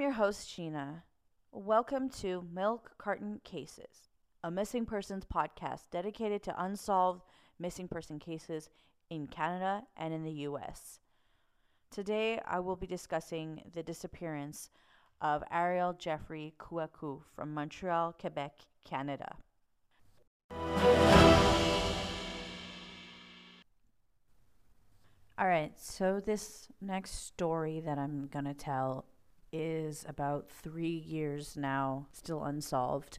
I'm your host, Sheena. Welcome to Milk Carton Cases, a missing persons podcast dedicated to unsolved missing person cases in Canada and in the US. Today, I will be discussing the disappearance of Ariel Jeffrey Kouakou from Montreal, Quebec, Canada. All right, so this next story that I'm going to tell is about three years now, still unsolved.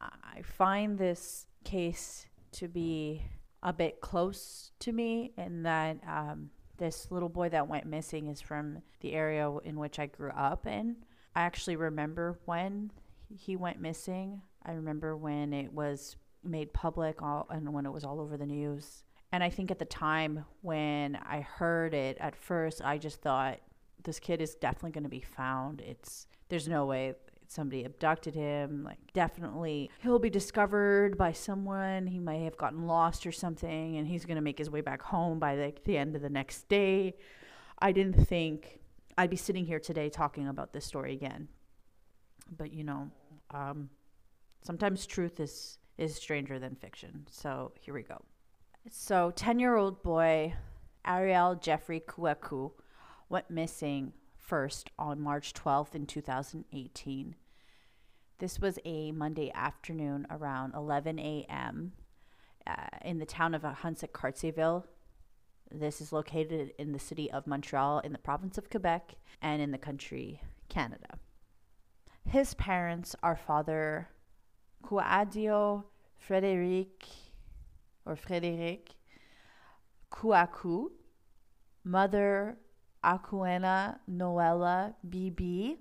I find this case to be a bit close to me in that um, this little boy that went missing is from the area in which I grew up in. I actually remember when he went missing. I remember when it was made public all, and when it was all over the news. And I think at the time when I heard it at first, I just thought this kid is definitely going to be found. It's there's no way somebody abducted him. Like definitely he'll be discovered by someone. He might have gotten lost or something and he's going to make his way back home by like the end of the next day. I didn't think I'd be sitting here today talking about this story again. But you know, um, sometimes truth is is stranger than fiction. So here we go. So 10-year-old boy Ariel Jeffrey Kouakou went missing first on March 12th in 2018. This was a Monday afternoon around 11 a.m. Uh, in the town of Ahuntsic Cartierville. This is located in the city of Montreal in the province of Quebec and in the country Canada. His parents are father Kouadio Frederic or Frederic Kouakou, mother Akuena Noella BB.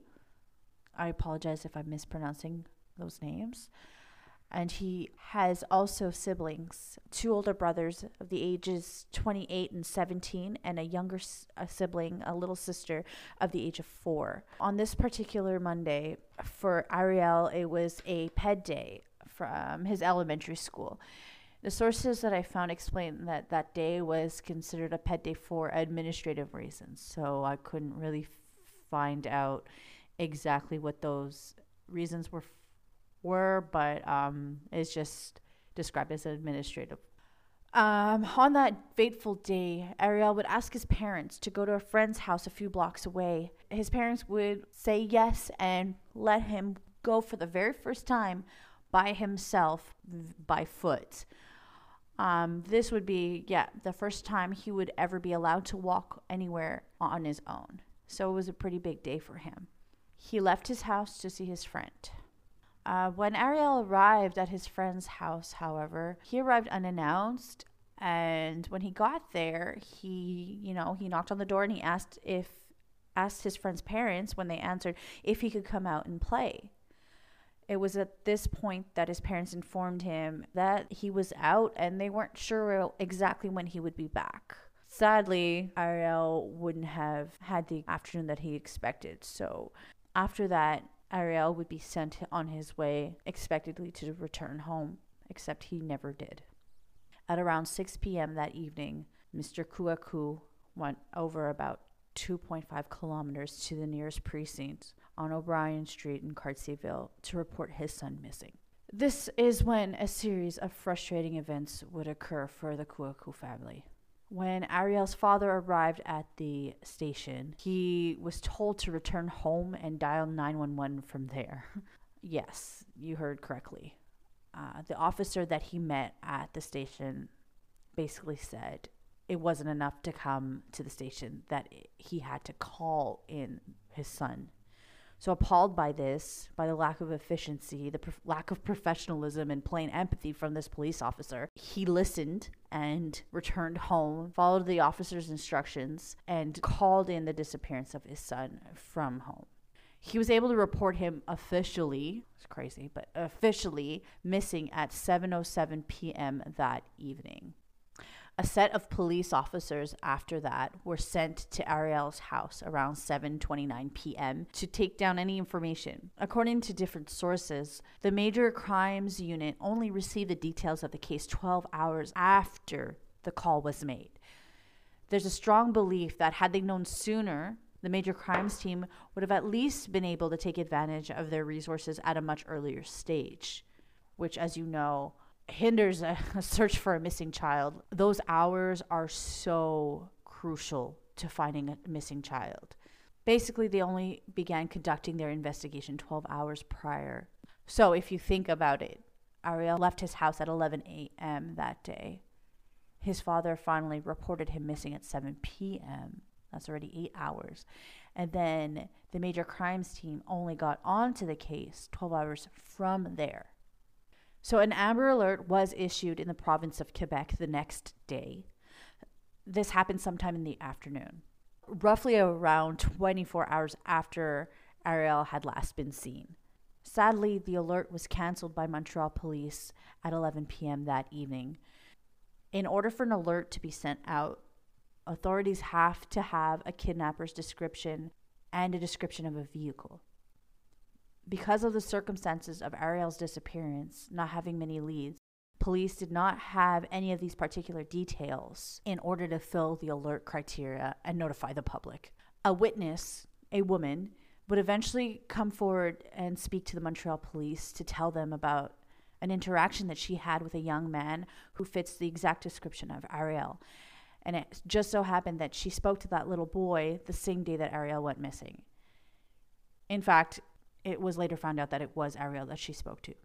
I apologize if I'm mispronouncing those names. And he has also siblings, two older brothers of the ages 28 and 17, and a younger a sibling, a little sister of the age of four. On this particular Monday, for Ariel, it was a PED day from his elementary school. The sources that I found explain that that day was considered a PED day for administrative reasons. So I couldn't really find out exactly what those reasons were, were but um, it's just described as administrative. Um, on that fateful day, Ariel would ask his parents to go to a friend's house a few blocks away. His parents would say yes and let him go for the very first time by himself by foot. Um, this would be, yeah, the first time he would ever be allowed to walk anywhere on his own. So it was a pretty big day for him. He left his house to see his friend. Uh, when Ariel arrived at his friend's house, however, he arrived unannounced. And when he got there, he, you know, he knocked on the door and he asked if, asked his friend's parents when they answered if he could come out and play. It was at this point that his parents informed him that he was out and they weren't sure exactly when he would be back. Sadly, Ariel wouldn't have had the afternoon that he expected. So after that, Ariel would be sent on his way, expectedly to return home, except he never did. At around 6 p.m. that evening, Mr. Kouakou went over about 2.5 kilometers to the nearest precinct on O'Brien Street in Cartierville to report his son missing. This is when a series of frustrating events would occur for the Kouakou family. When Ariel's father arrived at the station, he was told to return home and dial 911 from there. yes, you heard correctly. Uh, the officer that he met at the station basically said it wasn't enough to come to the station, that he had to call in his son so, appalled by this, by the lack of efficiency, the lack of professionalism, and plain empathy from this police officer, he listened and returned home, followed the officer's instructions, and called in the disappearance of his son from home. He was able to report him officially, it's crazy, but officially missing at 7:07 p.m. that evening. A set of police officers after that were sent to Ariel's house around 7:29 p.m. to take down any information. According to different sources, the major crimes unit only received the details of the case 12 hours after the call was made. There's a strong belief that had they known sooner, the major crimes team would have at least been able to take advantage of their resources at a much earlier stage, which, as you know, hinders a, a search for a missing child. Those hours are so crucial to finding a missing child. Basically, they only began conducting their investigation 12 hours prior. So, if you think about it, Ariel left his house at 11 a.m. that day. His father finally reported him missing at 7 p.m. That's already eight hours. And then the major crimes team only got onto the case 12 hours from there. So an Amber Alert was issued in the province of Quebec the next day. This happened sometime in the afternoon, roughly around 24 hours after Ariel had last been seen. Sadly, the alert was canceled by Montreal police at 11 p.m. that evening. In order for an alert to be sent out, authorities have to have a kidnapper's description and a description of a vehicle. Because of the circumstances of Ariel's disappearance, not having many leads, police did not have any of these particular details in order to fill the alert criteria and notify the public. A witness, a woman, would eventually come forward and speak to the Montreal police to tell them about an interaction that she had with a young man who fits the exact description of Ariel. And it just so happened that she spoke to that little boy the same day that Ariel went missing. In fact, it was later found out that it was Ariel that she spoke to.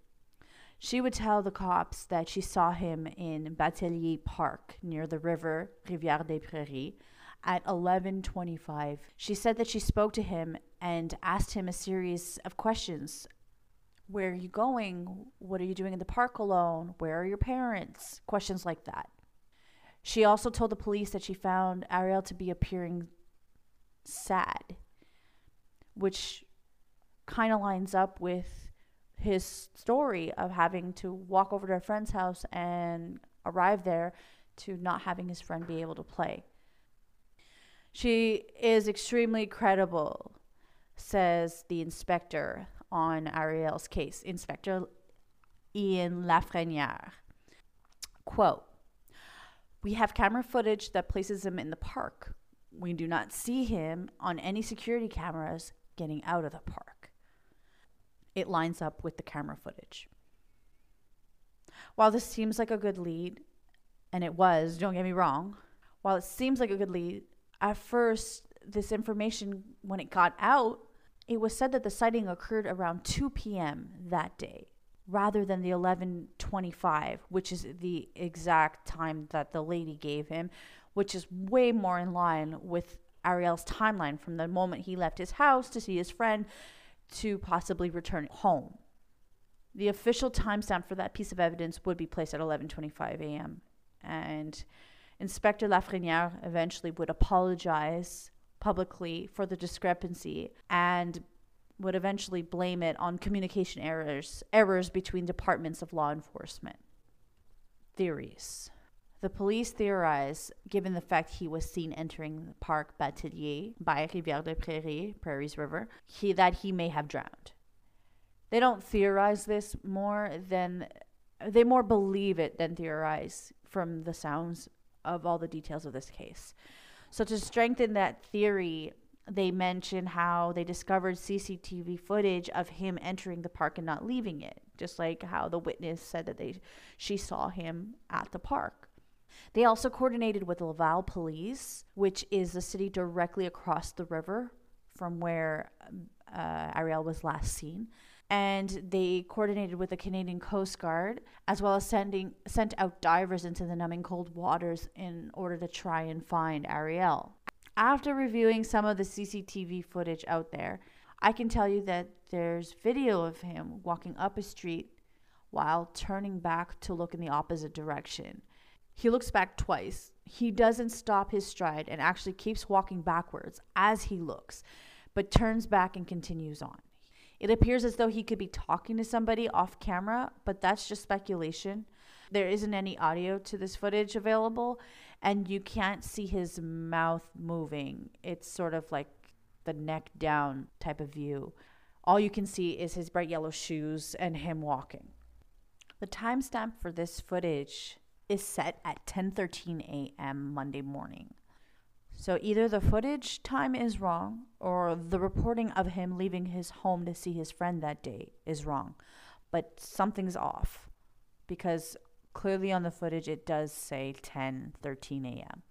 She would tell the cops that she saw him in Batelier Park near the river Rivière des Prairies at 11:25. She said that she spoke to him and asked him a series of questions. Where are you going? What are you doing in the park alone? Where are your parents? Questions like that. She also told the police that she found Ariel to be appearing sad, which kind of lines up with his story of having to walk over to a friend's house and arrive there to not having his friend be able to play. She is extremely credible, says the inspector on Ariel's case, Inspector Ian Lafreniere. Quote, we have camera footage that places him in the park. We do not see him on any security cameras getting out of the park. It lines up with the camera footage. While this seems like a good lead, and it was, don't get me wrong, while it seems like a good lead, at first, this information, when it got out, it was said that the sighting occurred around 2 p.m. that day rather than the 1125 which is the exact time that the lady gave him which is way more in line with ariel's timeline from the moment he left his house to see his friend to possibly return home the official timestamp for that piece of evidence would be placed at 11:25 a.m. and Inspector Lafreniere eventually would apologize publicly for the discrepancy and would eventually blame it on communication errors, errors between departments of law enforcement. Theories. The police theorize, given the fact he was seen entering the park Batelier by Rivière des Prairies, Prairies River, he, that he may have drowned. They don't theorize this more than they more believe it than theorize from the sounds of all the details of this case. So to strengthen that theory, they mention how they discovered CCTV footage of him entering the park and not leaving it, just like how the witness said that they she saw him at the park. They also coordinated with Laval Police, which is the city directly across the river from where uh, Ariel was last seen. And they coordinated with the Canadian Coast Guard, as well as sending sent out divers into the numbing cold waters in order to try and find Ariel after reviewing some of the CCTV footage out there, I can tell you that there's video of him walking up a street while turning back to look in the opposite direction. He looks back twice. He doesn't stop his stride and actually keeps walking backwards as he looks, but turns back and continues on. It appears as though he could be talking to somebody off camera, but that's just speculation. There isn't any audio to this footage available, and you can't see his mouth moving. It's sort of like the neck down type of view. All you can see is his bright yellow shoes and him walking. The timestamp for this footage is set at 10:13 a.m. Monday morning. So either the footage time is wrong or the reporting of him leaving his home to see his friend that day is wrong. But something's off because clearly on the footage it does say 10:13 a.m.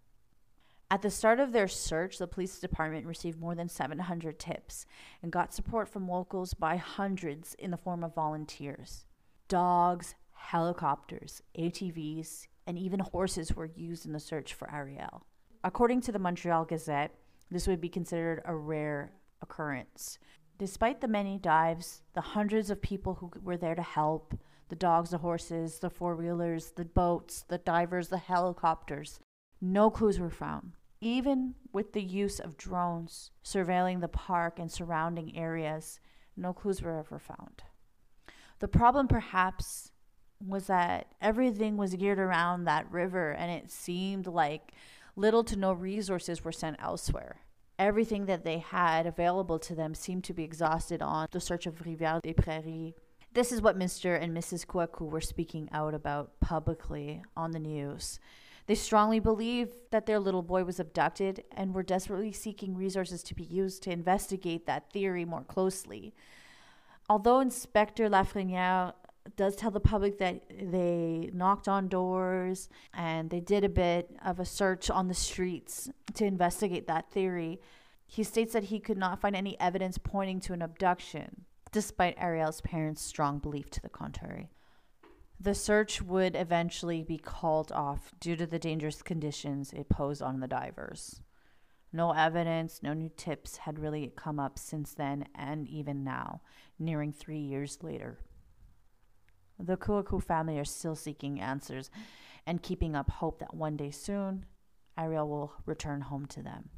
At the start of their search, the police department received more than 700 tips and got support from locals by hundreds in the form of volunteers. Dogs, helicopters, ATVs, and even horses were used in the search for Ariel. According to the Montreal Gazette, this would be considered a rare occurrence. Despite the many dives, the hundreds of people who were there to help, the dogs, the horses, the four wheelers, the boats, the divers, the helicopters, no clues were found. Even with the use of drones surveilling the park and surrounding areas, no clues were ever found. The problem, perhaps, was that everything was geared around that river, and it seemed like little to no resources were sent elsewhere. Everything that they had available to them seemed to be exhausted on the search of Rivière des Prairies. This is what Mr. and Mrs. Kouakou were speaking out about publicly on the news. They strongly believe that their little boy was abducted and were desperately seeking resources to be used to investigate that theory more closely. Although Inspector Lafreniere does tell the public that they knocked on doors and they did a bit of a search on the streets to investigate that theory, he states that he could not find any evidence pointing to an abduction, despite Ariel's parents' strong belief to the contrary. The search would eventually be called off due to the dangerous conditions it posed on the divers. No evidence, no new tips had really come up since then and even now, nearing three years later. The Kouakou family are still seeking answers and keeping up hope that one day soon, Ariel will return home to them.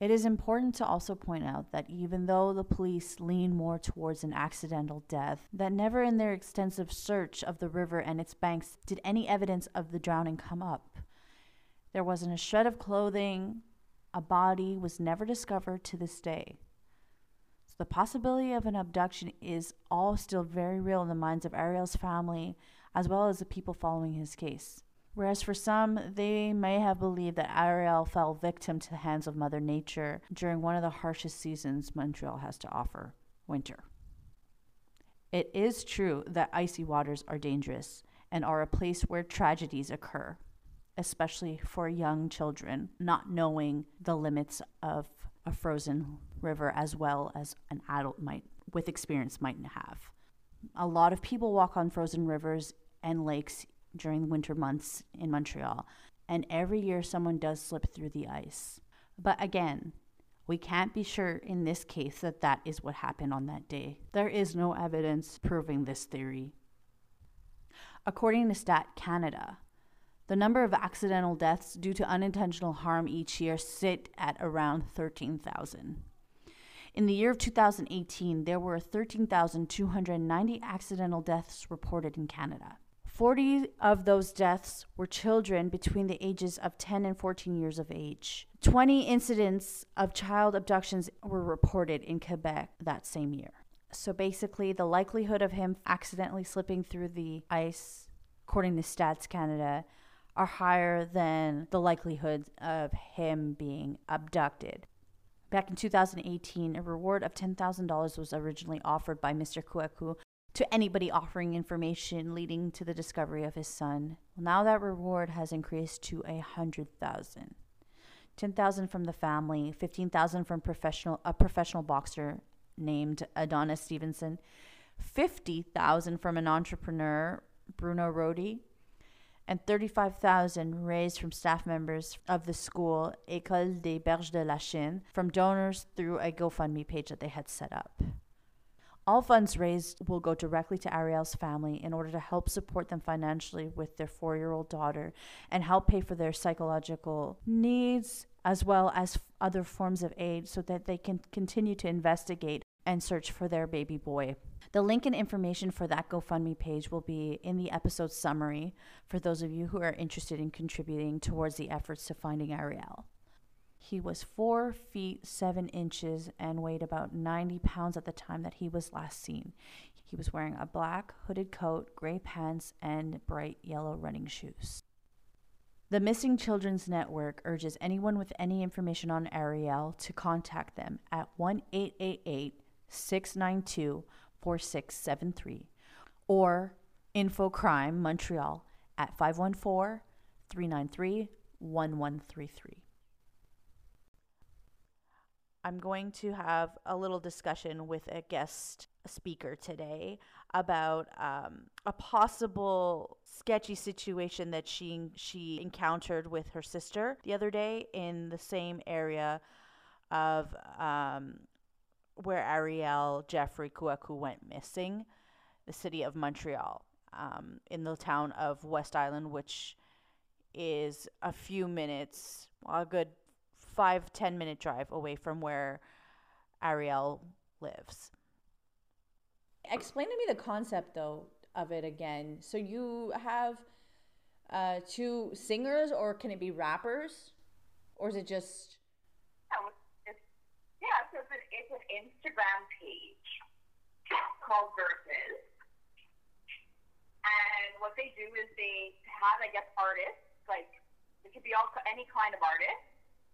It is important to also point out that even though the police lean more towards an accidental death, that never in their extensive search of the river and its banks did any evidence of the drowning come up. There wasn't a shred of clothing, a body was never discovered to this day. So the possibility of an abduction is all still very real in the minds of Ariel's family as well as the people following his case. Whereas for some, they may have believed that Ariel fell victim to the hands of Mother Nature during one of the harshest seasons Montreal has to offer winter. It is true that icy waters are dangerous and are a place where tragedies occur, especially for young children not knowing the limits of a frozen river as well as an adult might with experience might have. A lot of people walk on frozen rivers and lakes during the winter months in Montreal. And every year someone does slip through the ice. But again, we can't be sure in this case that that is what happened on that day. There is no evidence proving this theory. According to Stat Canada, the number of accidental deaths due to unintentional harm each year sit at around 13,000. In the year of 2018, there were 13,290 accidental deaths reported in Canada. 40 of those deaths were children between the ages of 10 and 14 years of age. 20 incidents of child abductions were reported in Quebec that same year. So basically, the likelihood of him accidentally slipping through the ice, according to Stats Canada, are higher than the likelihood of him being abducted. Back in 2018, a reward of $10,000 was originally offered by Mr. Kouakou to anybody offering information leading to the discovery of his son. Well, now that reward has increased to a hundred thousand. 10,000 from the family, 15,000 from professional a professional boxer named Adonis Stevenson, 50,000 from an entrepreneur, Bruno Rodi, and 35,000 raised from staff members of the school École des Berges de la Chine from donors through a GoFundMe page that they had set up. All funds raised will go directly to Ariel's family in order to help support them financially with their four year old daughter and help pay for their psychological needs as well as other forms of aid so that they can continue to investigate and search for their baby boy. The link and information for that GoFundMe page will be in the episode summary for those of you who are interested in contributing towards the efforts to finding Ariel. He was four feet seven inches and weighed about 90 pounds at the time that he was last seen. He was wearing a black hooded coat, gray pants, and bright yellow running shoes. The Missing Children's Network urges anyone with any information on Ariel to contact them at 1 888 692 4673 or Infocrime Montreal at 514 393 1133. I'm going to have a little discussion with a guest speaker today about um, a possible sketchy situation that she she encountered with her sister the other day in the same area of um, where Ariel Jeffrey Kouakou went missing, the city of Montreal, um, in the town of West Island, which is a few minutes, a good five ten minute drive away from where Ariel lives. Explain to me the concept though of it again. So you have uh, two singers, or can it be rappers, or is it just? It's an, Instagram page called Verzuz, and what they do is they have, I guess, artists like it could be all any kind of artist.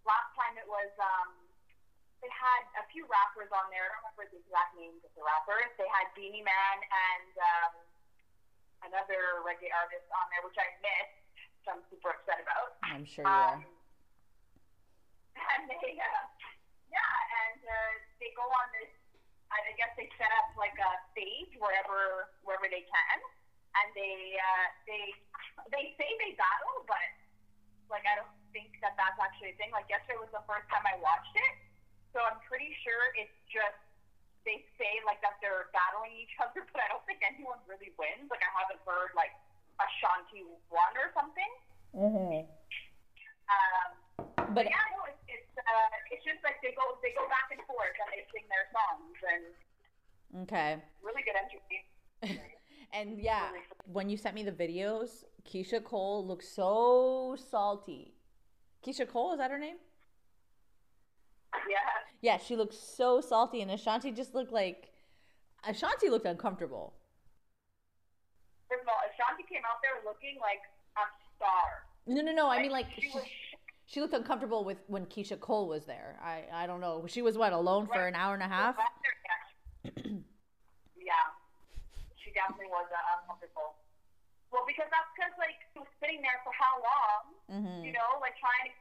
Last time it was um, they had a few rappers on there. I don't remember the exact names of the rappers. They had Beenie Man and um, another reggae artist on there, which I missed. So I'm super upset about. I'm sure you um, are. And they, uh, yeah, and uh, they go on this. I guess they set up like a stage wherever wherever they can, and they uh, they they say they battle, but like I don't think that that's actually a thing. Like yesterday was the first time I watched it so I'm pretty sure it's just they say like that they're battling each other, but I don't think anyone really wins. Like I haven't heard like Ashanti won or something. Mm-hmm. Um, but yeah, no, uh, it's just like they go they go back and forth and they sing their songs and okay, really good entry. and yeah, really when you sent me the videos, Keyshia Cole looks so salty. Keyshia Cole is that her name? Yeah. Yeah, she looked so salty, and Ashanti just looked like Ashanti looked uncomfortable. First of all, Ashanti came out there looking like a star. No, no, no. Like, I mean, like she, she, she, looked uncomfortable with when Keyshia Cole was there. I, I don't know. She was what alone right. for an hour and a half. yeah, she definitely was uh, uncomfortable. Well, because that's because like she was sitting there for how long? Mm-hmm. You know, like trying to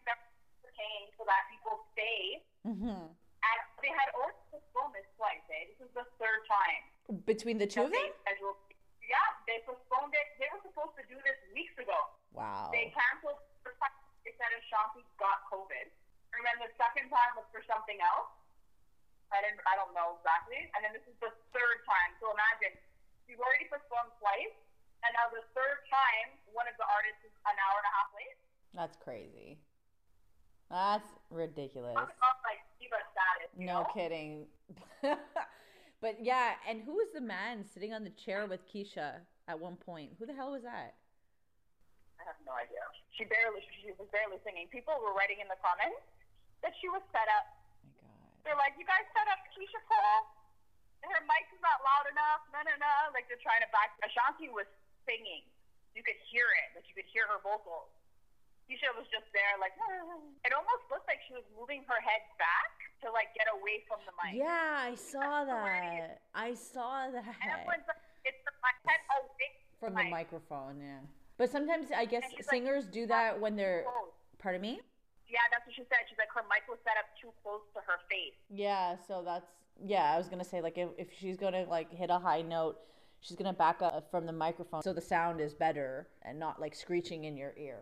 entertain so that people stay. Mm-hmm. And they had already postponed this flight. Eh? This is the third time. Between the two of them? Scheduled, yeah, they postponed it. They were supposed to do this weeks ago. Wow. They canceled the time they said Ashanti got COVID. And then the second time was for something else. I didn't I don't know exactly. And then this is the third time. So imagine you've already postponed twice and now the third time one of the artists is an hour and a half late. That's crazy. That's ridiculous. like status. No know? kidding. but yeah, and who was the man sitting on the chair with Keyshia at one point? Who the hell was that? Have no idea. She barely, she was barely singing. People were writing in the comments that she was set up. my God. They're like, you guys set up Keyshia Cole. Her mic is not loud enough. No, no, no. Like they're trying to back. Ashanti was singing. You could hear it. Like you could hear her vocals. Keyshia was just there, like it almost looked like she was moving her head back to like get away from the mic. Yeah, I saw that. I saw that. And everyone's like, it's my head away from the, the microphone. Yeah, but sometimes I guess singers like, do that when they're. Close. Pardon me. Yeah, that's what she said. She's like her mic was set up too close to her face. Yeah, so that's yeah. I was gonna say like if, if she's gonna like hit a high note, she's gonna back up from the microphone so the sound is better and not like screeching in your ear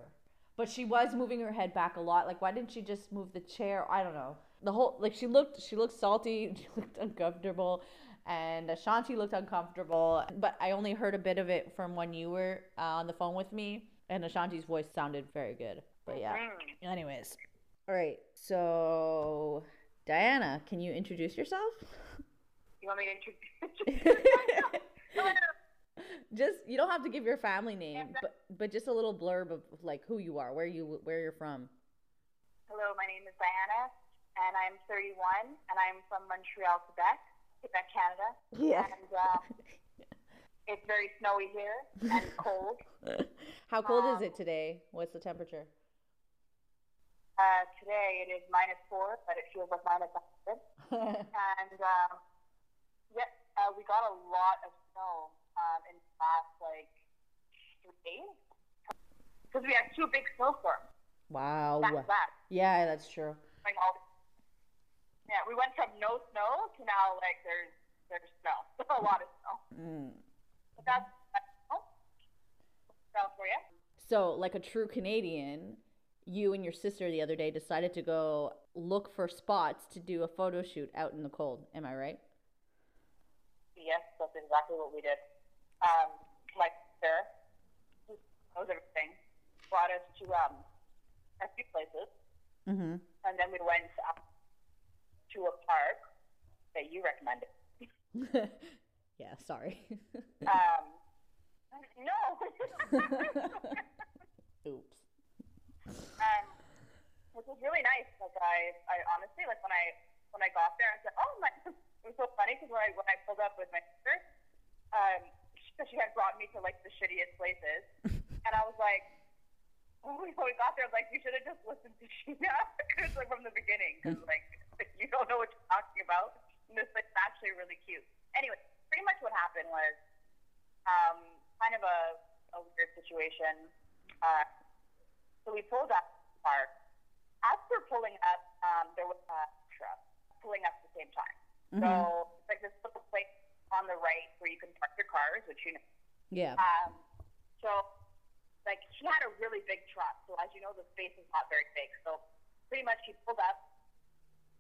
but she was moving her head back a lot. Like, why didn't she just move the chair? I don't know. The whole like she looked she looked salty, she looked uncomfortable, and Ashanti looked uncomfortable. But I only heard a bit of it from when you were uh, on the phone with me, and Ashanti's voice sounded very good. But yeah. Mm-hmm. Anyways, all right. So Diana, can you introduce yourself? You want me to introduce? just you don't have to give your family name, but but just a little blurb of like who you are, where you where you're from. Hello, my name is Diana, and I'm 31, and I'm from Montreal, Quebec, Quebec, Canada. Yeah. And uh, it's very snowy here and cold. How cold um, is it today? What's the temperature? Uh, today it is minus four, but it feels like minus 100. and um, yeah, uh, we got a lot of snow um, in the last like three days because we had two big snowstorms wow. to back. Yeah, that's true. Like all, yeah, we went from no snow to now like there's there's snow, a lot of snow. Mm. But that's, that's oh, South Korea. So, like a true Canadian, you and your sister the other day decided to go look for spots to do a photo shoot out in the cold. Am I right? Yes, that's exactly what we did. Um, my sister, who knows everything, brought us to um, a few places, Mm-hmm. and then we went um, to a park that you recommended. yeah, sorry. Um, no. Oops. um, which was really nice. Like I, I honestly, like when I when I got there, I said, "Oh my!" It was so funny because when I when I pulled up with my sister, um, she, she had brought me to like the shittiest places, and I was like, when we, when we got there, I was like, "You should have just listened to Sheena like from the beginning, because like you don't know what you're talking about." And this like actually really cute. Anyway, pretty much what happened was um, kind of a, a weird situation. Uh, so we pulled up the park. As we're pulling up, um, there was a truck pulling up at the same time. So it's like this little place on the right where you can park your cars, which you know. Yeah. Um, so like he had a really big truck. So as you know, the space is not very big. So pretty much he pulled up,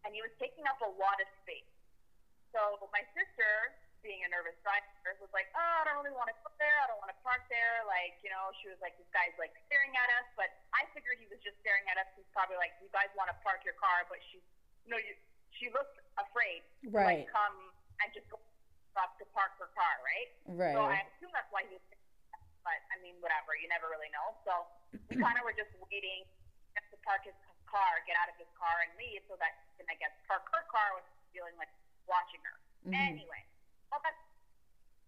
and he was taking up a lot of space. So my sister, being a nervous driver, was like, "Oh, I don't really want to go there. I don't want to park there." Like, you know, she was like, "This guy's like staring at us." But I figured he was just staring at us. He's probably like, "You guys want to park your car?" But she, you know, you, she looked afraid. to, Right. Like, come and just go up to park her car, right? Right. So I assume that's why he was. But I mean, whatever. You never really know. So we kind of were just waiting to park his car, get out of his car, and leave, so that he can I guess park her car with feeling like watching her. Anyway, well, that's,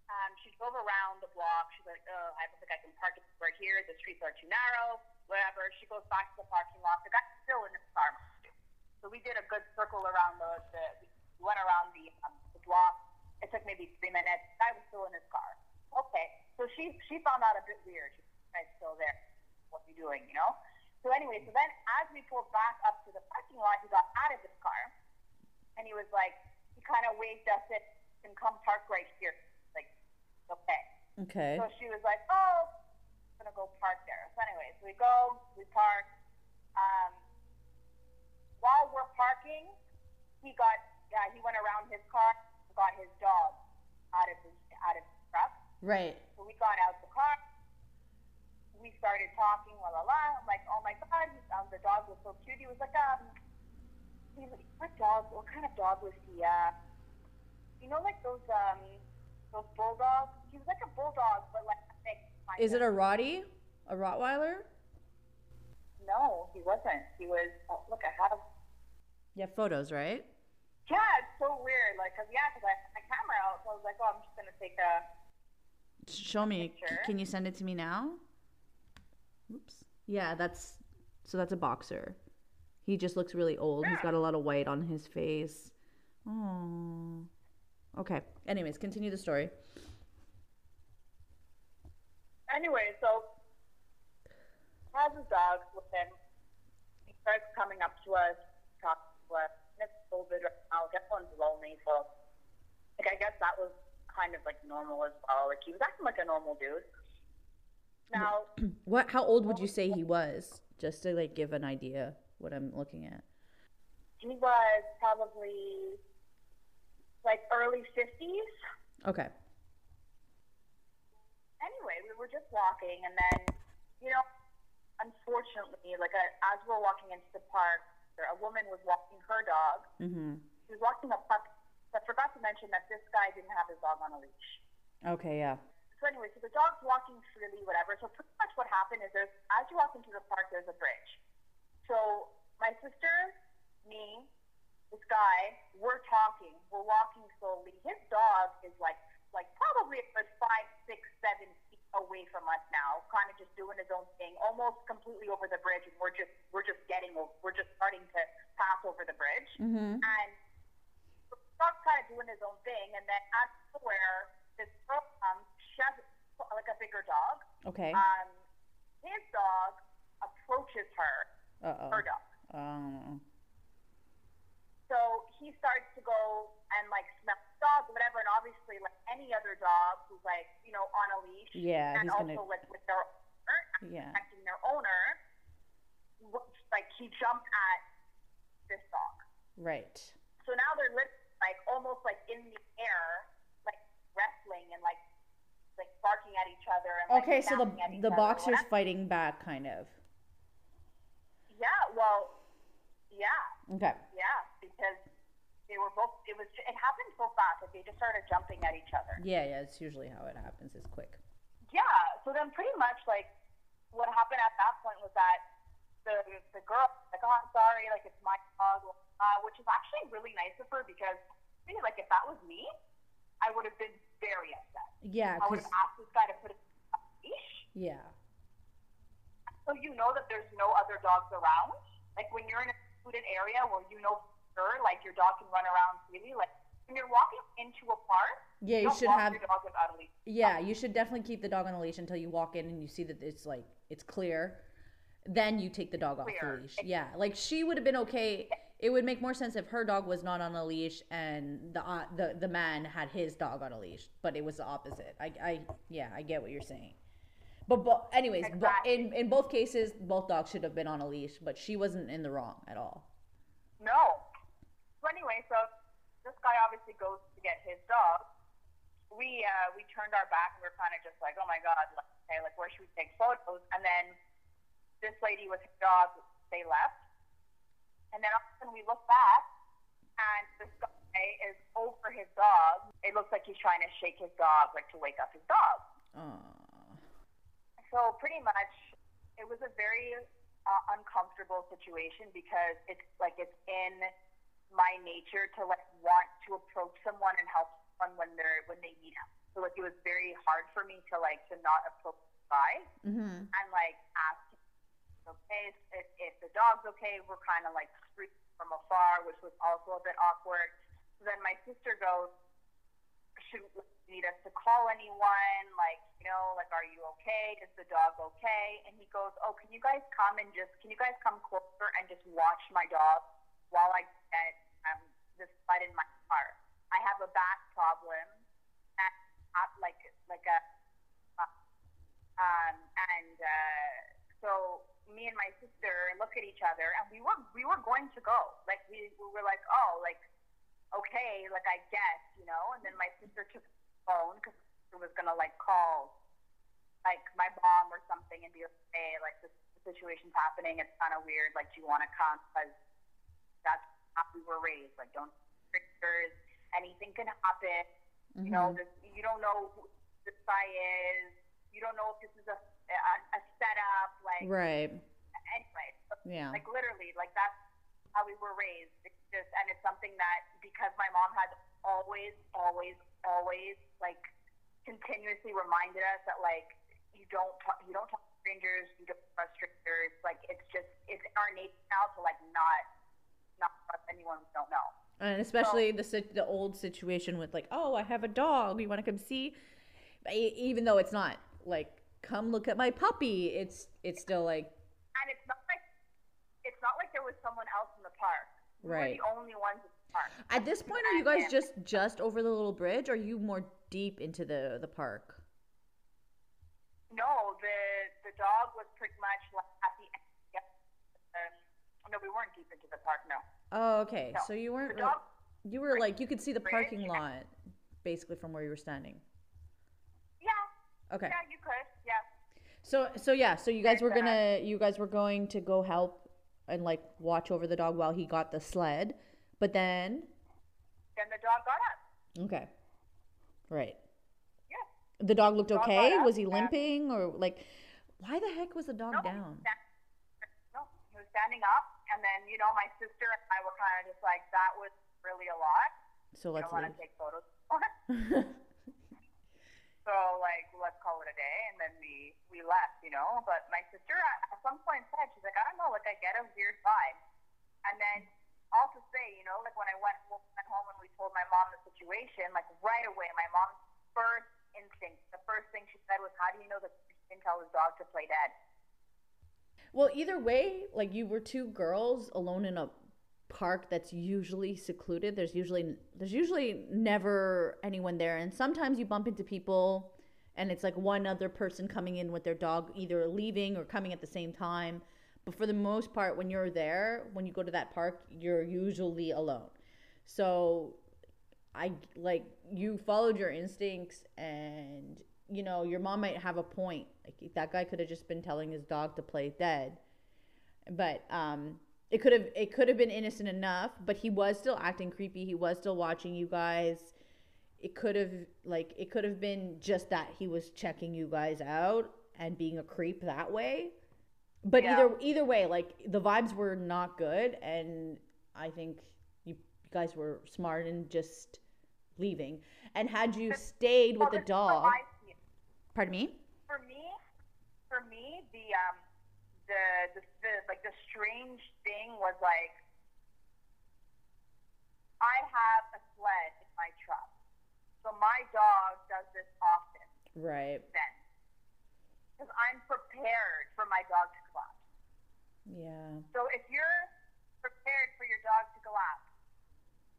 um, she drove around the block. She's like, oh, I don't think I can park it right here. The streets are too narrow. Whatever. She goes back to the parking lot. The guy's still in his car. So we did a good circle around the, the we went around the, um, the block. It took maybe three minutes. The guy was still in his car. Okay. So she she found out a bit weird. She was "Guy's still there. What's he doing? You know. So anyway, so then as we pulled back up to the parking lot, he got out of his car, and he was like, he kind of waved us in and come park right here. Like, okay. Okay. So she was like, oh, I'm going to go park there. So anyway, so we go, we park. Um, while we're parking, he got, yeah, he went around his car, got his dog out of his, out of his truck. Right. So we got out the car. We started talking, la la la. I'm like, oh my god, um, the dog was so cute. He was like, um, he was, what dog? What kind of dog was he? Uh, you know, like those um, those bulldogs. He was like a bulldog, but like big. Is it a Rottie? A Rottweiler? No, he wasn't. He was. Oh, look, I have. Yeah, photos, right? Yeah, it's so weird. Like, cause yeah, cause I had my camera out, so I was like, oh, I'm just gonna take a. Show me. Picture. Can you send it to me now? Oops. Yeah, that's so that's a boxer. He just looks really old. He's got a lot of white on his face. Oh. Okay. Anyways, continue the story. Anyway, so has his dogs with him. He starts coming up to us, talking to us. And it's COVID right now. Everyone's lonely, so like I guess that was kind of like normal as well. Like he was acting like a normal dude. Now, What? How old would you say he was? Just to like give an idea what I'm looking at. he was probably like early fifties. Okay. Anyway, we were just walking, and then, you know, unfortunately, like uh, as we're walking into the park, a woman was walking her dog. Mhm. She was walking a pup. I forgot to mention that this guy didn't have his dog on a leash. Okay. Yeah. So anyway, so the dog's walking freely, whatever. So pretty much what happened is there's as you walk into the park, there's a bridge. So my sister, me, this guy, we're talking. We're walking slowly. His dog is like like probably good five, six, seven feet away from us now, kind of just doing his own thing, almost completely over the bridge, and we're just we're just getting we're just starting to pass over the bridge, Mm-hmm. and the dog's kind of doing his own thing, and then out of nowhere, this girl comes, she has like a bigger dog. Okay. Um, his dog approaches her, Uh-oh. her dog. Um. So he starts to go and like smell the dog, whatever, and obviously like any other dog who's like you know on a leash, Yeah, and also gonna. like with their owner, Yeah. protecting their owner, like he jumped at this dog. Right. So now they're like almost like in the air, like wrestling and like like barking at each other. And, like, Okay, so the the boxer's whatever. fighting back, kind of. Yeah, well, yeah. Okay. Yeah, because they were both. It was. It happened so fast that they just started jumping at each other. Yeah, yeah. It's usually how it happens. It's quick. Yeah. So then, pretty much, like, what happened at that point was that the the girl like, oh, I'm sorry, like it's my dog, uh, which is actually really nice of her because, really, like, if that was me, I would have been very upset. Yeah, I would have asked this guy to put it on a leash, yeah, so you know that there's no other dogs around. Like when you're in a secluded area where you know for sure, like your dog can run around freely. Like when you're walking into a park, yeah. You don't should have. your dog without a leash. Yeah, you should definitely keep the dog on a leash until you walk in and you see that it's like it's clear. Then you take the dog off the leash. Yeah, like she would have been okay. It would make more sense if her dog was not on a leash and the uh, the the man had his dog on a leash, but it was the opposite. I I yeah, I get what you're saying. But but anyways, but in in both cases, both dogs should have been on a leash, but she wasn't in the wrong at all. No. So anyway, so this guy obviously goes to get his dog. We uh, we turned our back and we are kind of just like, oh my god, like, okay, like where should we take photos? And then this lady with her dog, they left. And then all of a sudden we look back, and this guy is over his dog. It looks like he's trying to shake his dog, like to wake up his dog. Aw. So pretty much, it was a very uh, uncomfortable situation because it's like it's in my nature to like want to approach someone and help someone when they're when they need help. So like it was very hard for me to like to not approach the guy Mhm. and like ask okay, if, if the dog's okay, we're kind of like from afar, which was also a bit awkward. So then my sister goes, should we need us to call anyone? Like, you know, like, are you okay? Is the dog okay? And he goes, oh, can you guys come and just, can you guys come closer and just watch my dog while I get um, this sled in my car? I have a back problem, and uh, like, like a, uh, um, and uh, so me and my sister look at each other, and we were we were going to go. Like we, we were like, oh, like okay, like I guess, you know. And then my sister took the phone because she was gonna like call like my mom or something and be like, hey, like this situation's happening. It's kind of weird. Like, do you want to come? Because that's how we were raised. Like, don't strangers. Anything can happen. You know, Mhm. this, you don't know who this guy is. You don't know if this is a a, a setup. Like, Right. anyway, so, Yeah. like literally, like that's how we were raised. It's just, and it's something that because my mom had always, always, always like continuously reminded us that like you don't talk, you don't talk to strangers, you don't trust strangers. Like it's just it's in our nature now to like not not trust anyone we don't know. And especially the the old situation with like, oh, I have a dog. You want to come see? Even though it's not like, come look at my puppy. It's it's still like, And it's not like it's not like there was someone else in the park. Right. We Right. were the only ones in the park. at this point, are you guys just just over the little bridge? Or are you more deep into the the park? No, the the dog was pretty much like at the end. Um, no, we weren't deep into the park. No, Oh, okay. No. So you weren't. the dog. You were like you could see the parking lot, basically from where you were standing. Yeah, Okay. yeah, you could. So so yeah. So you guys were gonna you guys were going to go help and like watch over the dog while he got the sled, but then then the dog got up. okay, right. Yeah. The dog looked Dog okay. up, Was he limping or like? Why the heck was the dog No, down? no, he was standing up, and then you know my sister and I were kind of just like that was really a lot. So let's leave. to so like let's call it a day, and then we we left, you know. But my sister at, some point said, she's like, I don't know, like I get a weird vibe. And then also say, you know, like when I went went home and we told my mom the situation, like right away, my mom's first instinct, the first thing she said was, "How do you know that he didn't tell his dog to play dead?" Well, either way, like you were two girls alone in a park that's usually secluded. There's usually there's usually never anyone there. And sometimes you bump into people and it's like one other person coming in with their dog either leaving or coming at the same time. But for the most part when you're there when you go to that park you're usually alone. So i like you followed your instincts and you know your mom might have a point. Like that guy could have just been telling his dog to play dead. But um it could have it could have been innocent enough, but he was still acting creepy. He was still watching you guys. It could have like it could have been just that he was checking you guys out and being a creep that way. But yeah. either either way, like the vibes were not good and I think you, you guys were smart in just leaving. And had you stayed with the dog Pardon me? For me, for me, the um the, the, the like the strange thing was like I have a sled in my truck. So my dog does this often. Right. Then. Because I'm prepared for my dog to collapse. Yeah. So if you're prepared for your dog to collapse,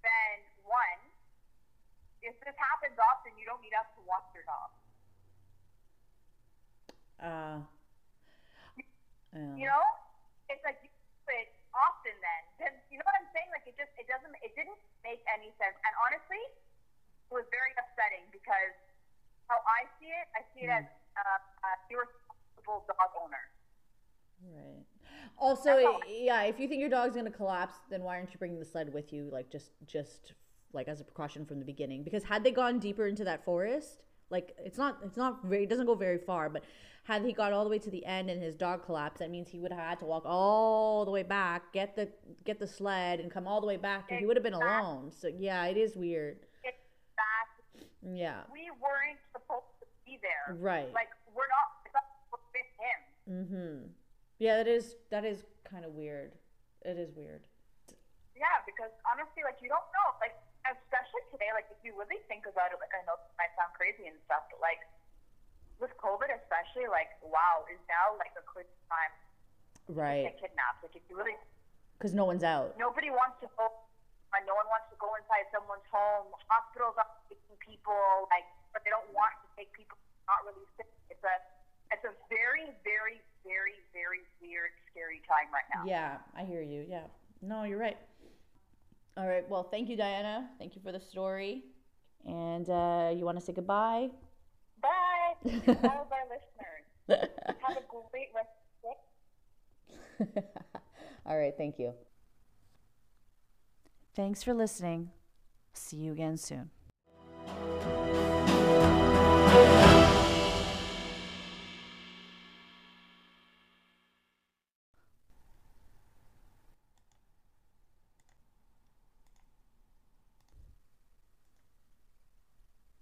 then one, if this happens often, you don't need us to watch your dog. Uh, yeah. You know, it's like you do it often. Then, then you know what I'm saying? Like it just it doesn't it didn't make any sense. And honestly, it was very upsetting because how I see it, I see it mm. as uh, a irresponsible dog owner. Right. Also, yeah, if you think your dog's gonna collapse, then why aren't you bringing the sled with you? Like just just like as a precaution from the beginning. Because had they gone deeper into that forest, like it's not it's not very it doesn't go very far, but had he got all the way to the end and his dog collapsed, that means he would have had to walk all the way back, get the get the sled, and come all the way back, and he would have been alone. So yeah, it is weird. Exactly. Yeah. We weren't supposed to be there. Right. Like we're not supposed to with him. Mm-hmm. Yeah, that is that is kind of weird. It is weird. Yeah, because honestly, like you don't know, like especially today, like if you really think about it, like I know it might sound crazy and stuff, but like with COVID, especially, like wow, is now like a quick time right. to get kidnapped. Like if you really, because no one's out. Nobody wants to go. Uh, no one wants to go inside someone's home. Hospitals are taking people, like, but they don't want to take people not really sick. It's a, it's a very, very, very, very weird, scary time right now. Yeah, I hear you. Yeah, no, you're right. All right. Well, thank you, Diana. Thank you for the story. And uh, you want to say goodbye? Bye to all of our listeners. Have a great rest of the day. all right. Thank you. Thanks for listening. See you again soon.